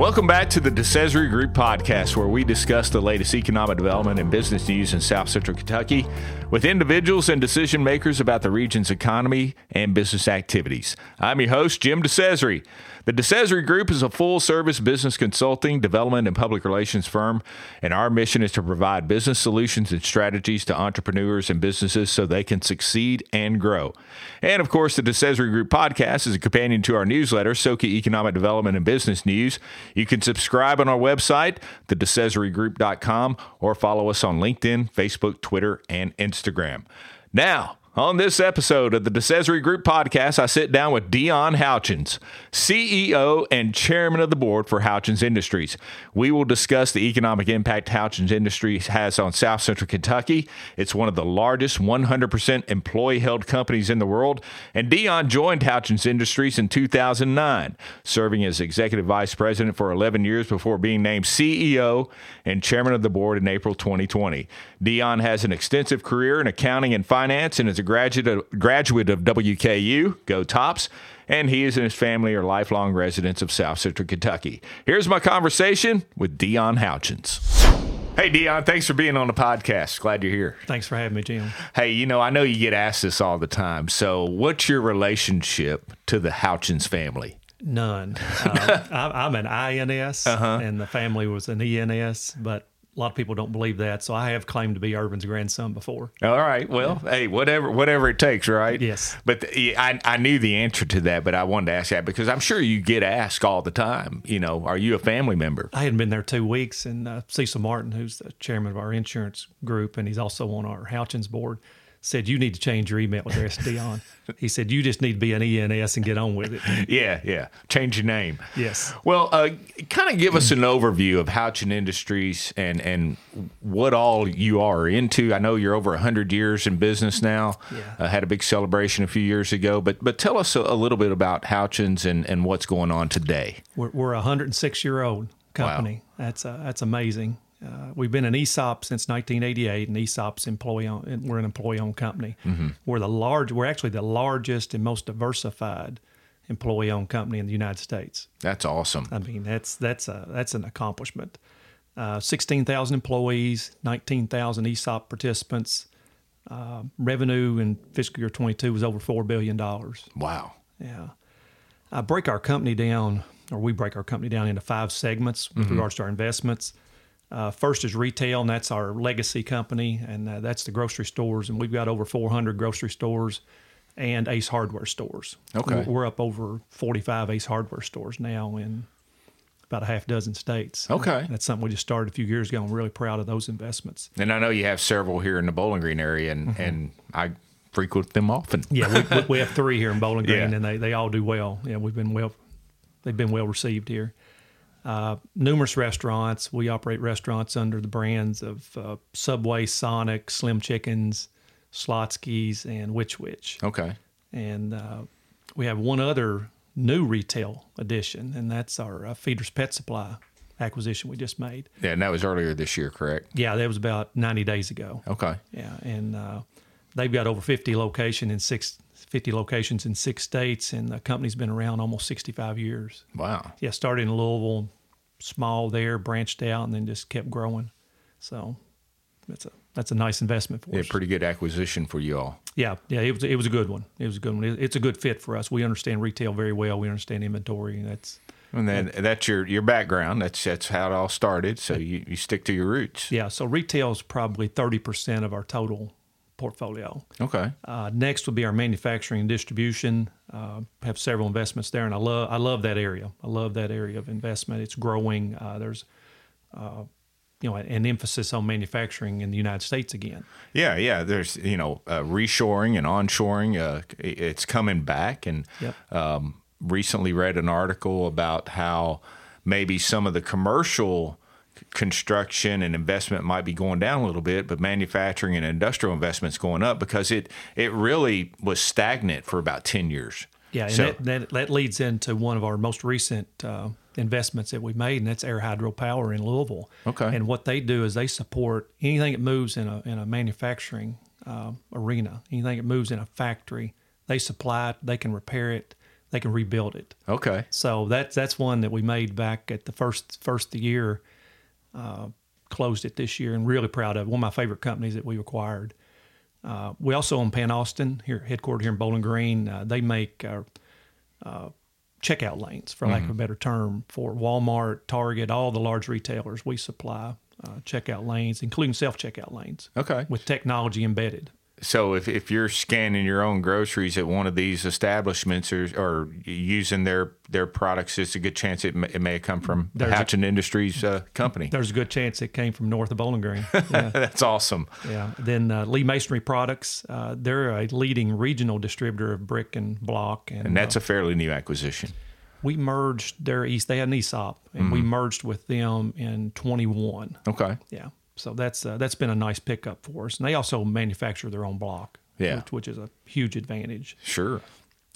Welcome back to the DeCesare Group podcast, where we discuss the latest economic development and business news in South Central Kentucky with individuals and decision makers about the region's economy and business activities. I'm your host, Jim DeCesare. The DeCesare Group is a full service business consulting, development, and public relations firm, and our mission is to provide business solutions and strategies to entrepreneurs and businesses so they can succeed and grow. And of course, the DeCesare Group podcast is a companion to our newsletter, SoKY Economic Development and Business News. You can subscribe on our website, thedecesaregroup.com, or follow us on LinkedIn, Facebook, Twitter, and Instagram. Now, on this episode of the DeCesare Group podcast, I sit down with Dion Houchins, CEO and chairman of the board for Houchens Industries. We will discuss the economic impact Houchens Industries has on South Central Kentucky. It's one of the largest 100% employee held companies in the world. And Dion joined Houchens Industries in 2009, serving as executive vice president for 11 years before being named CEO and chairman of the board in April 2020. Dion has an extensive career in accounting and finance and is a graduate of, graduate of WKU, go Tops, and he and his family are lifelong residents of South Central Kentucky. Here's my conversation with Dion Houchins. Hey, Dion, thanks for being on the podcast. Glad you're here. Thanks for having me, Jim. Hey, you know, I know you get asked this all the time. So, what's your relationship to the Houchens family? None. Uh, I, am an INS, uh-huh. and the family was an ENS, but a lot of people don't believe that. So I have claimed to be Ervin's grandson before. All right. Well, yeah. hey, whatever whatever it takes, right? Yes. But the, I I knew the answer to that, but I wanted to ask that because I'm sure you get asked all the time. You know, are you a family member? I hadn't been there two weeks, and uh, Cecil Martin, who's the chairman of our insurance group, and he's also on our Houchens board said, You need to change your email address, Dion. he said, You just need to be an ENS and get on with it. Yeah, yeah. Change your name. Yes. Well, uh, kind of give us an overview of Houchens Industries and, and what all you are into. I know you're over 100 years in business now. Yeah. Uh, had a big celebration a few years ago, but but tell us a, a little bit about Houchens and, and what's going on today. We're, we're a 106 year old company. Wow. That's, uh, that's amazing. Uh, we've been an ESOP since 1988, and ESOP's employee owned, we're an employee-owned company. Mm-hmm. We're the large. We're actually the largest and most diversified employee-owned company in the United States. That's awesome. I mean, that's that's a that's an accomplishment. Uh, 16,000 employees, 19,000 ESOP participants. Uh, revenue in fiscal year 22 was over four billion dollars. Wow. Yeah. I break our company down, or we break our company down into five segments with mm-hmm. regards to our investments. Uh, first is retail, and that's our legacy company, and uh, that's the grocery stores. And we've got over 400 grocery stores and Ace Hardware stores. Okay. We're up over 45 Ace Hardware stores now in about a half dozen states. Okay. That's something we just started a few years ago. I'm really proud of those investments. And I know you have several here in the Bowling Green area, and, mm-hmm. and I frequent them often. yeah, we, we, have three here in Bowling Green, yeah. and they, they all do well. Yeah, we've been well, they've been well received here uh, numerous restaurants. We operate restaurants under the brands of uh, Subway, Sonic, Slim Chickens, Schlotzsky's, and Which Wich. Okay. And uh, we have one other new retail addition, and that's our uh, Feeders Pet Supply acquisition we just made. Yeah, and that was earlier this year, correct? Yeah, that was about 90 days ago. Okay. Yeah, and uh, they've got over 50 location in six 50 locations in six states, and the company's been around almost 65 years. Wow. Yeah, started in Louisville, small there, branched out, and then just kept growing. So that's a that's a nice investment for us. yeah, pretty good acquisition for you all. Yeah, yeah, it was it was a good one. It was a good one. it's a good fit for us. We understand retail very well. We understand inventory. That's and then that's your your background. That's that's how it all started. So you, you stick to your roots. Yeah. So retail is probably thirty percent of our total portfolio. Okay. Uh, next would be our manufacturing and distribution. Uh, have several investments there, and I love I love that area. I love that area of investment. It's growing. Uh, there's uh, you know an emphasis on manufacturing in the United States again. Yeah, yeah. There's you know uh, reshoring and onshoring. Uh, it's coming back, and yep. um, recently read an article about how maybe some of the commercial construction and investment might be going down a little bit, but manufacturing and industrial investments going up because it it really was stagnant for about ten years. Yeah, and so, that, that, that leads into one of our most recent uh, investments that we made, and that's Air Hydro Power in Louisville. Okay. And what they do is they support anything that moves in a in a manufacturing uh, arena, anything that moves in a factory. They supply it, they can repair it, they can rebuild it. Okay. So that's that's one that we made back at the first first the year. Uh, closed it this year, and really proud of. One of my favorite companies that we acquired. Uh, we also own Pan-Oston here, headquartered here in Bowling Green. Uh, they make uh, uh checkout lanes, for lack mm-hmm. of a better term, for Walmart, Target, all the large retailers. We supply uh, checkout lanes, including self checkout lanes. Okay. With technology embedded. So if, if you're scanning your own groceries at one of these establishments or, or using their, their products, it's a good chance it may, it may have come from the Houchens Industries uh, company. There's a good chance it came from north of Bowling Green. Yeah. That's awesome. Yeah. Then uh, Lee Masonry Products, uh, they're a leading regional distributor of brick and block. And, and that's uh, a fairly new acquisition. We merged their East, they had an ESOP, and mm-hmm. we merged with them in 21. Okay. Yeah. So that's uh, that's been a nice pickup for us. And they also manufacture their own block, yeah. which, which is a huge advantage. Sure.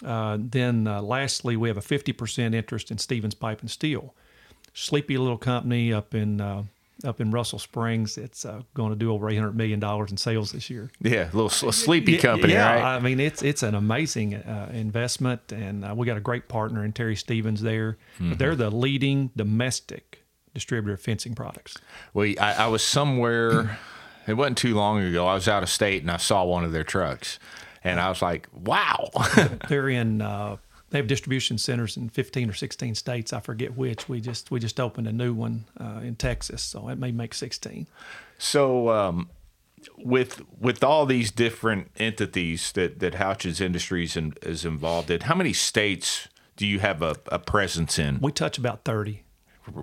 Uh, then uh, lastly, we have a 50% interest in Stevens Pipe and Steel. Sleepy little company up in uh, up in Russell Springs. It's uh, going to do over eight hundred million dollars in sales this year. Yeah, a little sleepy company, yeah, right? I mean, it's it's an amazing uh, investment, and uh, we got a great partner in Terry Stevens there. Mm-hmm. But they're the leading domestic distributor of fencing products? Well, I, I was somewhere. it wasn't too long ago. I was out of state and I saw one of their trucks, and I was like, "Wow!" They're in. Uh, they have distribution centers in 15 or 16 states. I forget which. We just we just opened a new one uh, in Texas, so it may make 16. So. Um, with with all these different entities that that Houchens Industries in, is involved in, how many states do you have a, a presence in? We touch about thirty.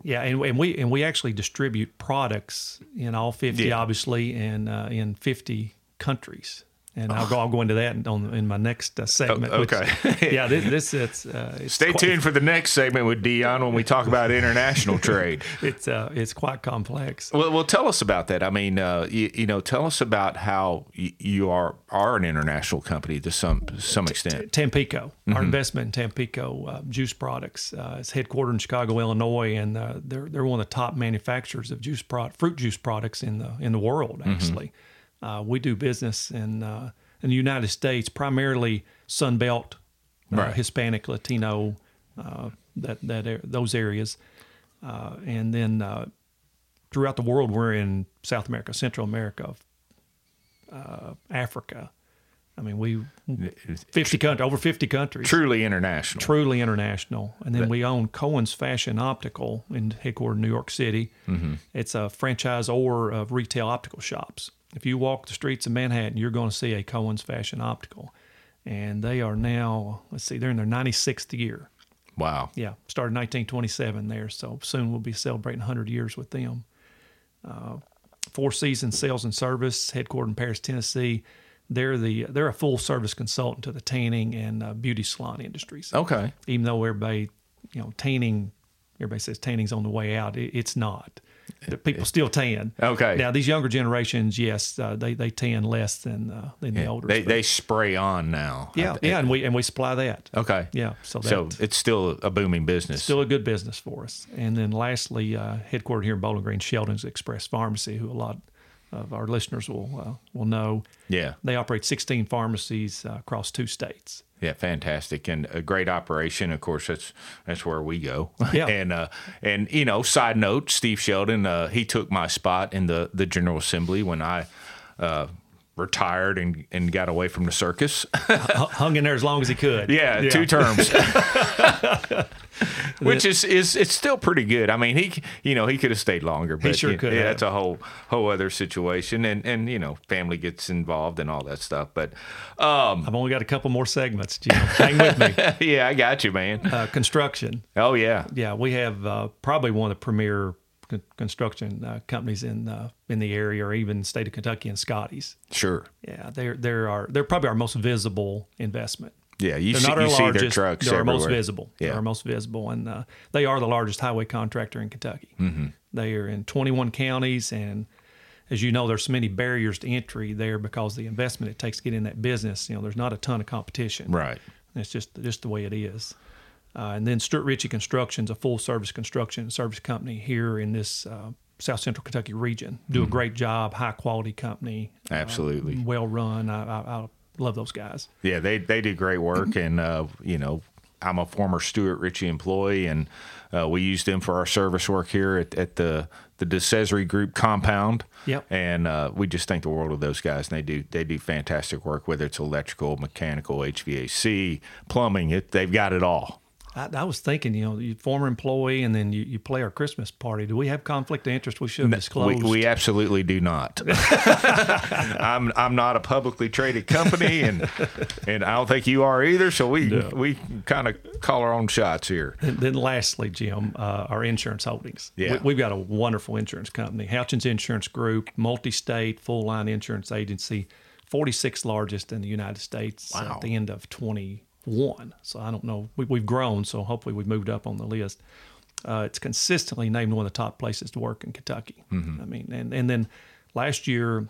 Yeah, and, and we and we actually distribute products in all fifty, yeah. obviously, and uh, in fifty countries and I'll go. I'll go into that on in my next uh, segment. Oh, okay. Which, yeah, this, this it's, uh, it's Stay quite, tuned for the next segment with Dion when we talk about international trade. It's uh, it's quite complex. Well, well, tell us about that. I mean, uh, you, you, know, tell us about how you are are an international company to some some extent. Tampico, mm-hmm. our investment in Tampico uh, Juice Products. Uh, it's headquartered in Chicago, Illinois, and they're they're one of the top manufacturers of juice pro- fruit juice products in the in the world. Mm-hmm. Actually. Mm-hmm uh, we do business in uh, in the United States, primarily Sun Belt, uh, right. Hispanic, Latino, uh, that that those areas, uh, and then uh, throughout the world, we're in South America, Central America, Africa. I mean, we fifty countries, over fifty countries. Truly international. Truly international. And then we own Cohen's Fashion Optical in headquartered in New York City. Mm-hmm. It's a franchisor of retail optical shops. If you walk the streets of Manhattan, you're going to see a Cohen's Fashion Optical. And they are now, let's see, they're in their 96th year. Wow. Yeah, started 1927 there. So soon we'll be celebrating 100 years with them. Uh, Four Seasons Sales and Service, headquartered in Paris, Tennessee. They're the they're a full service consultant to the tanning and uh, beauty salon industries. Okay. Even though everybody, you know, tanning, everybody says tanning's on the way out. It, it's not people still tan. Okay. Now these younger generations, yes, uh, they they tan less than uh, than yeah, the older. They they spray on now. Yeah, yeah, and we and we supply that. Okay. Yeah. So that, so it's still a booming business. Still a good business for us. And then lastly, uh, headquartered here in Bowling Green, Sheldon's Express Pharmacy, who a lot of our listeners will uh, will know. Yeah. They operate 16 pharmacies uh, across two states. Yeah, fantastic, and a great operation. Of course, that's that's where we go. Yeah, and uh, and you know, side note, Steve Sheldon, uh, he took my spot in the the General Assembly when I uh, retired and, and got away from the circus. Hung in there as long as he could. Yeah, yeah. two terms. Which is, is it's still pretty good. I mean, he you know he could have stayed longer, but he sure could. Yeah, that's a whole whole other situation, and and you know family gets involved and all that stuff. But um, I've only got a couple more segments. Jim. Hang with me. yeah, I got you, man. Uh, construction. Oh yeah, yeah. We have uh, probably one of the premier construction uh, companies in uh, in the area, or even state of Kentucky and Scotty's. Sure. Yeah, they're they're our they're probably our most visible investment. Yeah, you, see, not our you largest, see their trucks They're everywhere. our most visible. Yeah. They're our most visible, and uh, they are the largest highway contractor in Kentucky. Mm-hmm. They are in 21 counties, and as you know, there's so many barriers to entry there because the investment it takes to get in that business. You know, there's not a ton of competition. Right. It's just just the way it is. Uh, and then Stewart Richey Construction is a full service construction service company here in this uh, South Central Kentucky region. Do mm-hmm. a great job, high quality company. Uh, Absolutely. Uh, well run. I, I, I, love those guys. Yeah, they, they do great work. and, uh, you know, I'm a former Stewart Richey employee, and uh, we use them for our service work here at, at the the DeCesare Group compound. Yep. And uh, we just think the world of those guys, and they do they do fantastic work. Whether it's electrical, mechanical, HVAC, plumbing, it, they've got it all. I, I, was thinking, you know, you former employee, and then you, you play our Christmas party. Do we have conflict of interest? We should have disclosed. We, we absolutely do not. I'm I'm not a publicly traded company, and and I don't think you are either. So we no. we kind of call our own shots here. And then lastly, Jim, uh, our insurance holdings. Yeah. We, have got a wonderful insurance company, Houchens Insurance Group, multi-state, full line insurance agency, 46th largest in the United States wow. at the end of 20- one. So I don't know. We, have grown, so hopefully we've moved up on the list. Uh, it's consistently named one of the top places to work in Kentucky. Mm-hmm. I mean, and, and then last year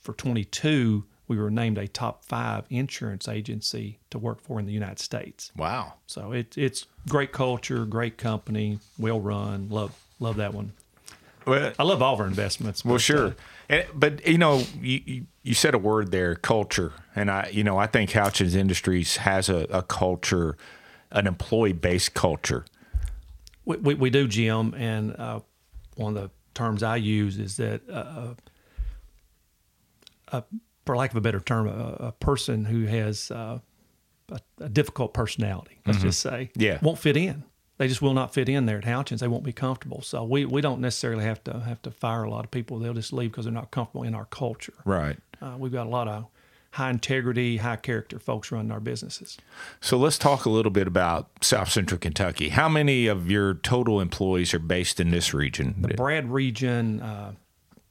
for 22, we were named a top five insurance agency to work for in the United States. Wow! So it, it's great culture, great company, well run. Love love that one. Well, I love all of our investments. Well, but, sure. Uh, and, but you know, you, you said a word there, culture, and I, you know, I think Houchens Industries has a, a culture, an employee-based culture. We, we, we do, Jim, and uh, one of the terms I use is that, uh, uh, for lack of a better term, a, a person who has uh, a, a, difficult personality, let's mm-hmm. just say, yeah. won't fit in they just will not fit in there at Houchens. They won't be comfortable. So we, we don't necessarily have to have to fire a lot of people. They'll just leave because they're not comfortable in our culture. Right. Uh, we've got a lot of high integrity, high character folks running our businesses. So let's talk a little bit about South Central Kentucky. How many of your total employees are based in this region? The BRADD region. Uh,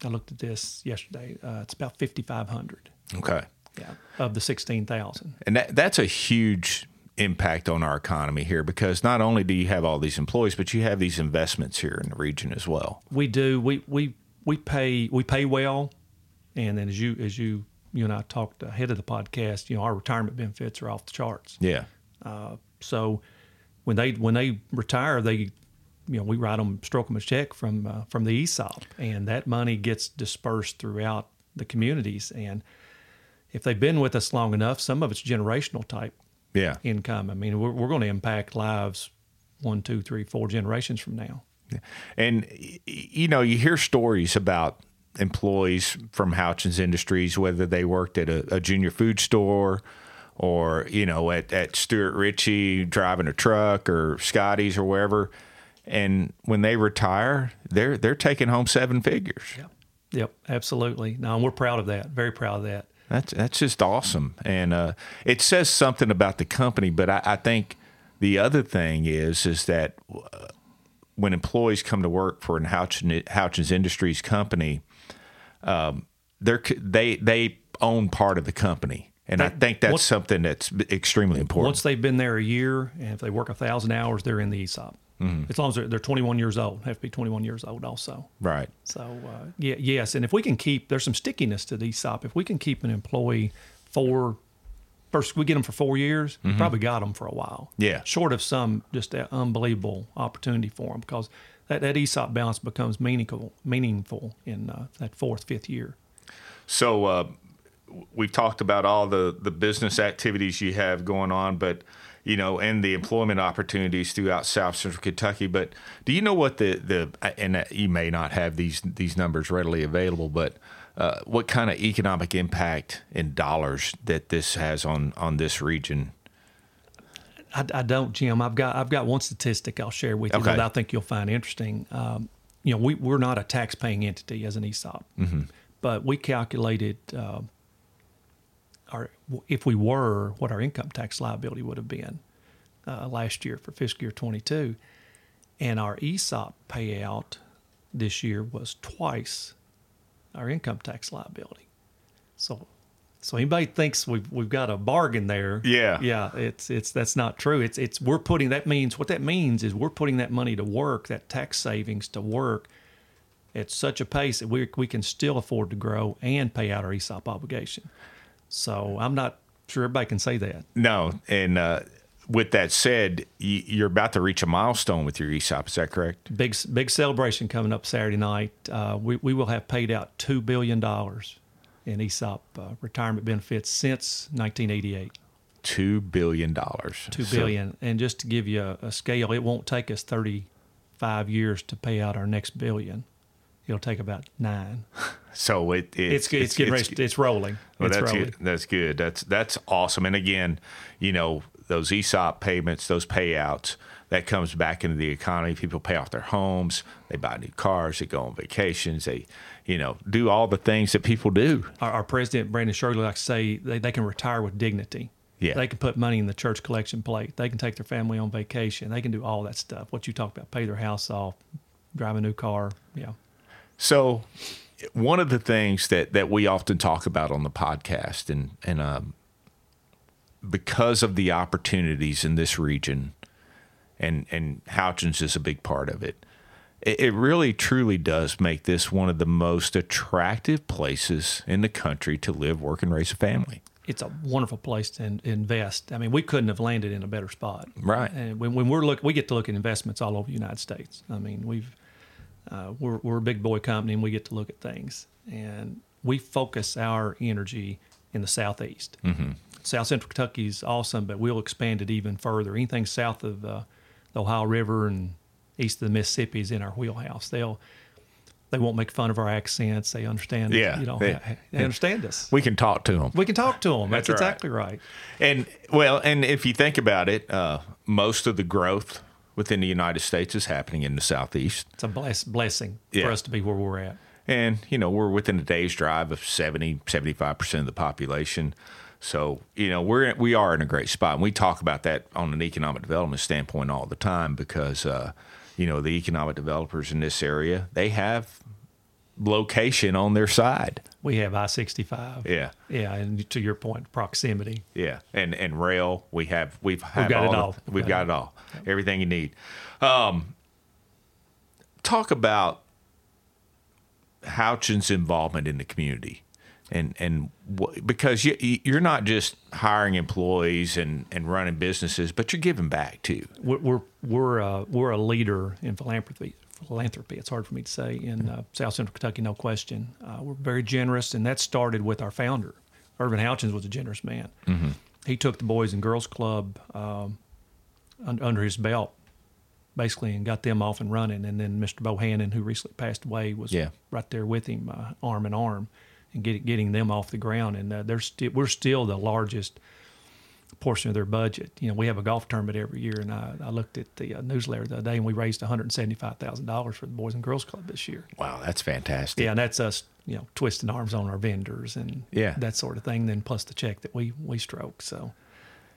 I looked at this yesterday. Uh, it's about fifty five hundred. Okay. Yeah, of the sixteen thousand. And that that's a huge impact on our economy here because not only do you have all these employees, but you have these investments here in the region as well. We do. We we we pay we pay well, and then as you as you you and I talked ahead of the podcast, you know our retirement benefits are off the charts. Yeah. Uh, so when they when they retire, they you know we write them stroke them a check from uh, from the ESOP, and that money gets dispersed throughout the communities and. If they've been with us long enough, some of it's generational type yeah. income. I mean, we're, we're going to impact lives one, two, three, four generations from now. Yeah. And, you know, you hear stories about employees from Houchens Industries, whether they worked at a, a junior food store or, you know, at, at Stewart Richey driving a truck or Scotty's or wherever. And when they retire, they're they're taking home seven figures. Yep. Yep, absolutely. No, and we're proud of that. Very proud of that. That's that's just awesome, and uh, it says something about the company. But I, I think the other thing is is that uh, when employees come to work for an Houchens, Houchens Industries company, um, they they they own part of the company. And I think that's once, something that's extremely important. Once they've been there a year, and if they work a thousand hours, they're in the ESOP. Mm-hmm. As long as they're, they're 21 years old, have to be 21 years old also. Right. So uh, yeah, yes, and if we can keep, there's some stickiness to the ESOP. If we can keep an employee for first we get them for four years, mm-hmm. probably got them for a while. Yeah. Short of some just unbelievable opportunity for them because that, that ESOP balance becomes meaningful meaningful in uh, that fourth fifth year. So uh, we've talked about all the the business activities you have going on, but you know, and the employment opportunities throughout South Central Kentucky. But do you know what the the and you may not have these these numbers readily available, but uh, what kind of economic impact in dollars that this has on on this region? I, I don't, Jim. I've got I've got one statistic I'll share with you okay. that I think you'll find interesting. Um, you know, we, we're not a tax paying entity as an ESOP, mm-hmm. but we calculated uh, our if we were what our income tax liability would have been uh, last year for fiscal year 22 and our ESOP payout this year was twice our income tax liability. So so anybody thinks we've we've got a bargain there yeah. yeah it's it's that's not true. It's it's we're putting that means what that means is we're putting that money to work that tax savings to work at such a pace that we, we can still afford to grow and pay out our ESOP obligation. So I'm not sure everybody can say that. No, and uh, with that said, you're about to reach a milestone with your ESOP. Is that correct? Big big celebration coming up Saturday night. Uh, we we will have paid out two billion dollars in ESOP uh, retirement benefits since 1988. Two billion dollars. Two billion, so, and just to give you a, a, scale, it won't take us thirty-five years to pay out our next billion. It'll take about nine. So it, it it's, it's, it's getting it's, ready, it's rolling. Well, it's that's rolling. good. That's good. That's that's awesome. And again, you know those ESOP payments, those payouts, that comes back into the economy. People pay off their homes, they buy new cars, they go on vacations, they you know, do all the things that people do. Our, our president, Brandon Shirley, likes to say they, they can retire with dignity. Yeah. They can put money in the church collection plate. They can take their family on vacation. They can do all that stuff. What you talked about, pay their house off, drive a new car. Yeah. So, one of the things that, that we often talk about on the podcast, and, and um, because of the opportunities in this region, and, and Houchens is a big part of it, it really truly does make this one of the most attractive places in the country to live, work, and raise a family. It's a wonderful place to invest. I mean, we couldn't have landed in a better spot. Right. And when, when we're look, we get to look at investments all over the United States. I mean, we've uh, we're we're a big boy company, and we get to look at things, and we focus our energy in the southeast. Mm-hmm. South Central Kentucky is awesome, but we'll expand it even further. Anything south of uh, the Ohio River and east of the Mississippi is in our wheelhouse. They'll they won't make fun of our accents. They understand. Yeah, you know, they, they understand us. We can talk to them. We can talk to them. That's, That's right. exactly right. And well, and if you think about it, uh, most of the growth within the United States is happening in the southeast. It's a bless, blessing yeah. for us to be where we're at. And you know, we're within a day's drive of 70, 75 percent of the population. So you know we're we are in a great spot, and we talk about that on an economic development standpoint all the time because uh, you know the economic developers in this area they have location on their side. We have I sixty five. Yeah, yeah, and to your point, proximity. Yeah, and and rail. We have we've we've got all it all. The, we've, we've got, got, it all. Yep. Everything you need. Um, talk about Houchens' involvement in the community and and because you you're not just hiring employees and, and running businesses, but you're giving back too. We're we're we're, uh, we're a leader in philanthropy. Philanthropy. It's hard for me to say in uh, South Central Kentucky, no question. Uh, we're very generous, and that started with our founder. Ervin Houchens was a generous man. Mm-hmm. He took the Boys and Girls Club um, under his belt, basically, and got them off and running. And then Mr. Bohannon, who recently passed away, was yeah. right there with him, uh, arm in arm and get, getting them off the ground. And uh, they're st- we're still the largest portion of their budget. You know, we have a golf tournament every year, and I, I looked at the uh, newsletter the other day, and we raised one hundred seventy five thousand dollars for the Boys and Girls Club this year. Wow, that's fantastic. Yeah, and that's us, you know, twisting arms on our vendors and yeah. that sort of thing. Then plus the check that we we stroke. So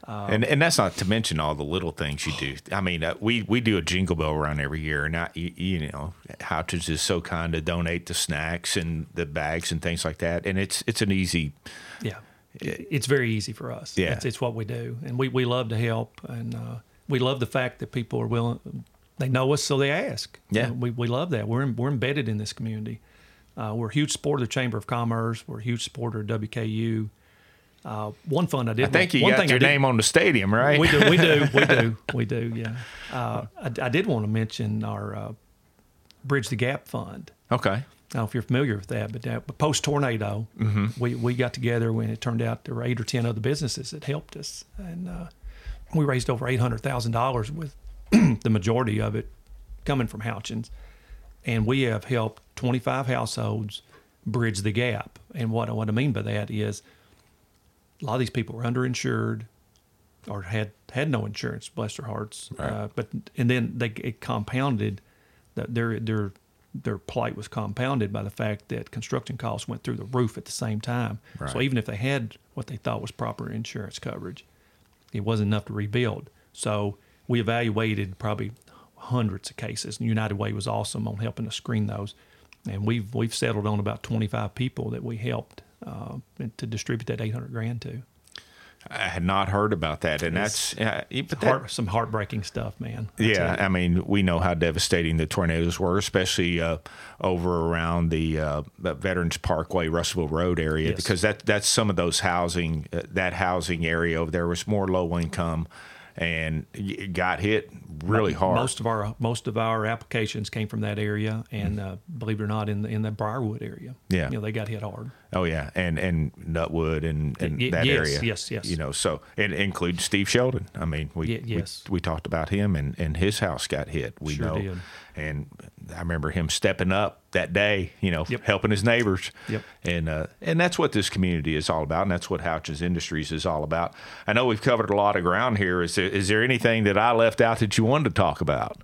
um, and and that's not to mention all the little things you do. I mean, uh, we we do a jingle bell run every year, and I, you, you know, Houchens is so kind to donate the snacks and the bags and things like that, and it's it's an easy. Yeah, it's very easy for us. Yeah, it's, it's what we do, and we, we love to help, and uh, we love the fact that people are willing. They know us, so they ask. Yeah, we we love that. We're in, we're embedded in this community. Uh, we're a huge supporter of the Chamber of Commerce. We're a huge supporter of WKU. Uh, one fund I did. I think you one got thing your name on the stadium, right? We do. We do. We do. We do. Yeah. Uh, I, I, did want to mention our uh, Bridge the Gap Fund. Okay. I don't know if you're familiar with that, but, but post tornado, mm-hmm. we, we got together when it turned out there were eight or ten other businesses that helped us, and uh, we raised over eight hundred thousand dollars with the majority of it coming from Houchens, and we have helped twenty five households bridge the gap. And what what I mean by that is a lot of these people were underinsured or had had no insurance, bless their hearts. Right. Uh, but and then they it compounded that their their their plight was compounded by the fact that construction costs went through the roof at the same time. Right. So even if they had what they thought was proper insurance coverage, it wasn't enough to rebuild. So we evaluated probably hundreds of cases. And United Way was awesome on helping us screen those, and we've we've settled on about 25 people that we helped uh, to distribute that 800 grand to. I had not heard about that, and it's that's uh, but that, heart, some heartbreaking stuff, man. I yeah, I mean, we know how devastating the tornadoes were, especially uh, over around the uh, Veterans Parkway, Russellville Road area, yes. because that that's some of those housing uh, that housing area over there was more low income and got hit really hard. Most of our most of our applications came from that area, and uh, believe it or not, in the in the Briarwood area. Yeah, you know they got hit hard. Oh yeah, and and Nutwood and, and Y- that yes, area. yes, yes. You know, so it includes Steve Sheldon. I mean, we Ye- yes. we, we talked about him, and and his house got hit. We Sure know, did. and I remember him stepping up that day. You know, Yep. helping his neighbors. Yep. And uh, and that's what this community is all about, and that's what Houchens Industries is all about. I know we've covered a lot of ground here. Is there, is there anything that I left out that you wanted to talk about?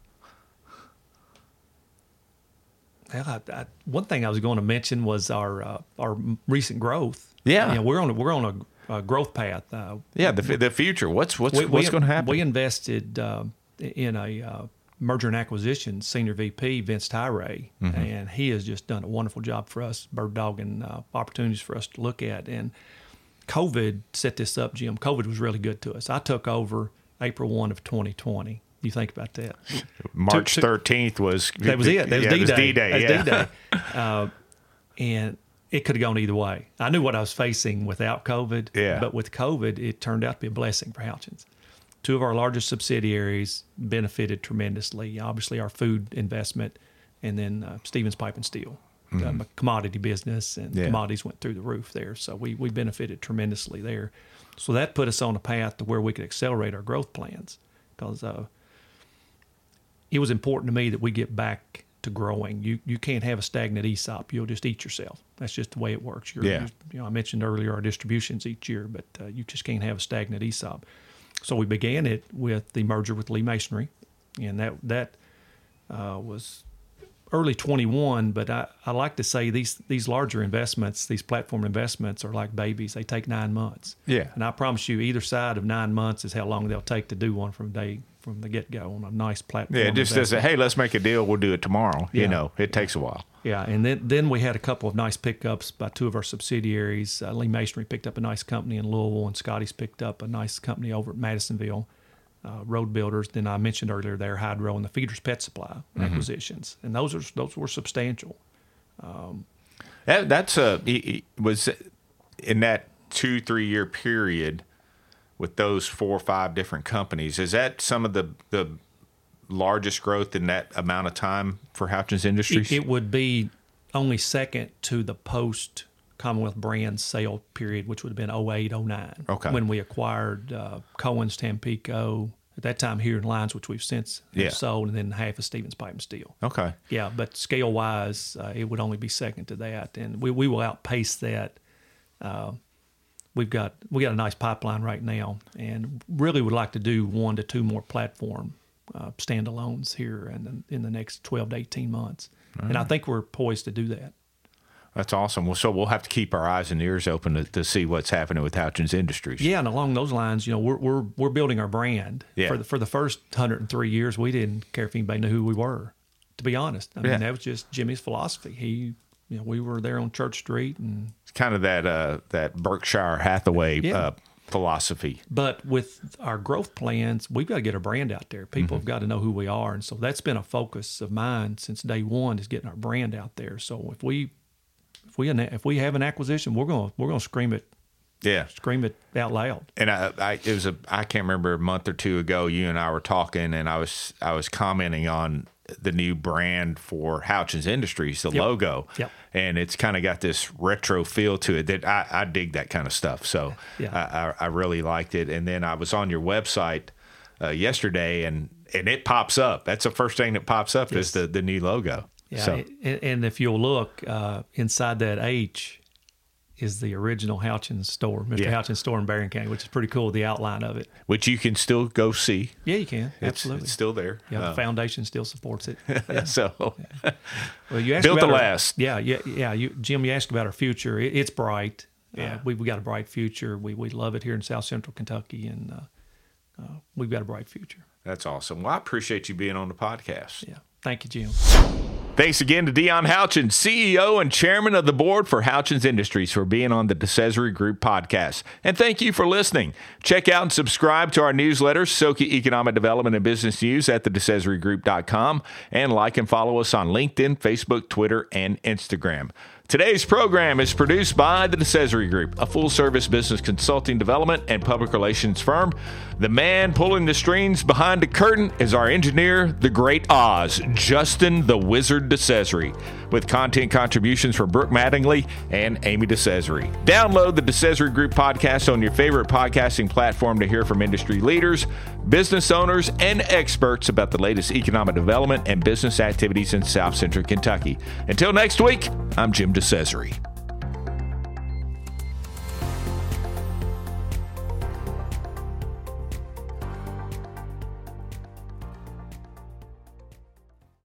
Well, I, I, one thing I was going to mention was our uh, our recent growth. Yeah. You know, we're on a, we're on a, a growth path. Uh, Yeah, the the future. What's what's we- what's going to happen? We invested uh, in a uh, merger and acquisition senior VP, Vince Tyree, Mm-hmm. and he has just done a wonderful job for us, bird dogging uh, opportunities for us to look at. And COVID set this up, Jim. COVID was really good to us. I took over April 1 of 2020. You think about that. March thirteenth was That was it. That was yeah, D Day. Yeah. D-Day. Uh, and it could have gone either way. I knew what I was facing without COVID. Yeah. But with COVID, it turned out to be a blessing for Houchens. Two of our largest subsidiaries benefited tremendously. Obviously, our food investment, and then uh, Stevens Pipe and Steel, um, a commodity business, and Mm-hmm. Yeah. commodities went through the roof there. So we we benefited tremendously there. So that put us on a path to where we could accelerate our growth plans because uh, it was important to me that we get back to growing. You you can't have a stagnant ESOP. You'll just eat yourself. That's just the way it works. You're, Yeah. you know, I mentioned earlier our distributions each year, but uh, you just can't have a stagnant ESOP. So we began it with the merger with Lee Masonry, and that that uh, was early 21. But I, I like to say these these larger investments, these platform investments, are like babies. They take nine months. Yeah. And I promise you, either side of nine months is how long they'll take to do one from day from the get go on a nice platform. Yeah, it just doesn't. Hey, let's make a deal. We'll do it tomorrow. You know, it takes a while. Yeah, and then then we had a couple of nice pickups by two of our subsidiaries. Uh, Lee Masonry picked up a nice company in Louisville, and Scotty's picked up a nice company over at Madisonville. Uh, road builders. Then I mentioned earlier there Hydro and the Feeders Pet Supply acquisitions, and those are those were substantial. That, that's a was in that two three year period with those four or five different companies. Is that some of the the largest growth in that amount of time for Houchens Industries? It, it would be only second to the post Commonwealth brand sale period, which would have been 08, 09. Okay. When we acquired uh, Cohen's Tampico, at that time here in Lines, which we've since have Yeah. sold, and then half of Stevens Pipe and Steel. okay. Yeah, but scale wise, uh, it would only be second to that, and we, we will outpace that. Uh, we've got we got a nice pipeline right now, and really would like to do one to two more platform uh, standalones here in the, in the next twelve to eighteen months, and I think we're poised to do that. That's awesome. Well, so we'll have to keep our eyes and ears open to, to see what's happening with Houchens Industries. Yeah, and along those lines, you know, we're we're we're building our brand. Yeah. For the for the first 103 years, we didn't care if anybody knew who we were. To be honest, I mean Yeah. that was just Jimmy's philosophy. He, you know, we were there on Church Street, and kind of that uh, that Berkshire Hathaway Yeah. uh, philosophy. but with our growth plans, we've got to get our brand out there. People Mm-hmm. have got to know who we are, and so that's been a focus of mine since day one is getting our brand out there. So if we if we if we have an acquisition, we're gonna we're gonna scream it Yeah. scream it out loud. and I, I it was a I can't remember a month or two ago you and I were talking and I was I was commenting on the new brand for Houchens Industries the Yep. logo Yep. and it's kind of got this retro feel to it that I, I dig that kind of stuff so Yeah. I, I, really liked it and then I was on your website uh, yesterday and and it pops up that's the first thing that pops up is the the new logo Yeah, so and, and if you'll look uh, inside that H is the original Houchens store, Mr. Yeah. Houchens store in Barren County, which is pretty cool. The outline of it. which you can still go see Yeah, you can it's, absolutely. it's still there yeah, Uh, the foundation still supports it. Yeah. so Well, you asked Built to about our- last. Yeah, yeah, yeah. You, Jim, you asked about our future. It, it's bright. Yeah. Uh, we we got a bright future. We we love it here in South Central Kentucky, and uh, uh, we've got a bright future. that's awesome well I appreciate you being on the podcast Yeah. Thank you, Jim. Thanks again to Dion Houchins, CEO and chairman of the board for Houchens Industries, for being on the DeCesare Group podcast. And thank you for listening. Check out and subscribe to our newsletter, SoKY Economic Development and Business News at the DeCesareGroup.com, and like and follow us on LinkedIn, Facebook, Twitter, and Instagram. Today's program is produced by the DeCesare Group, a full service business consulting development and public relations firm. The man pulling the strings behind the curtain is our engineer, the great Oz, Justin the Wizard DeCesare, with content contributions from Brooke Mattingly and Amy DeCesare. Download the DeCesare Group podcast on your favorite podcasting platform to hear from industry leaders, business owners, and experts about the latest economic development and business activities in South Central Kentucky. Until next week, I'm Jim DeCesare accessory.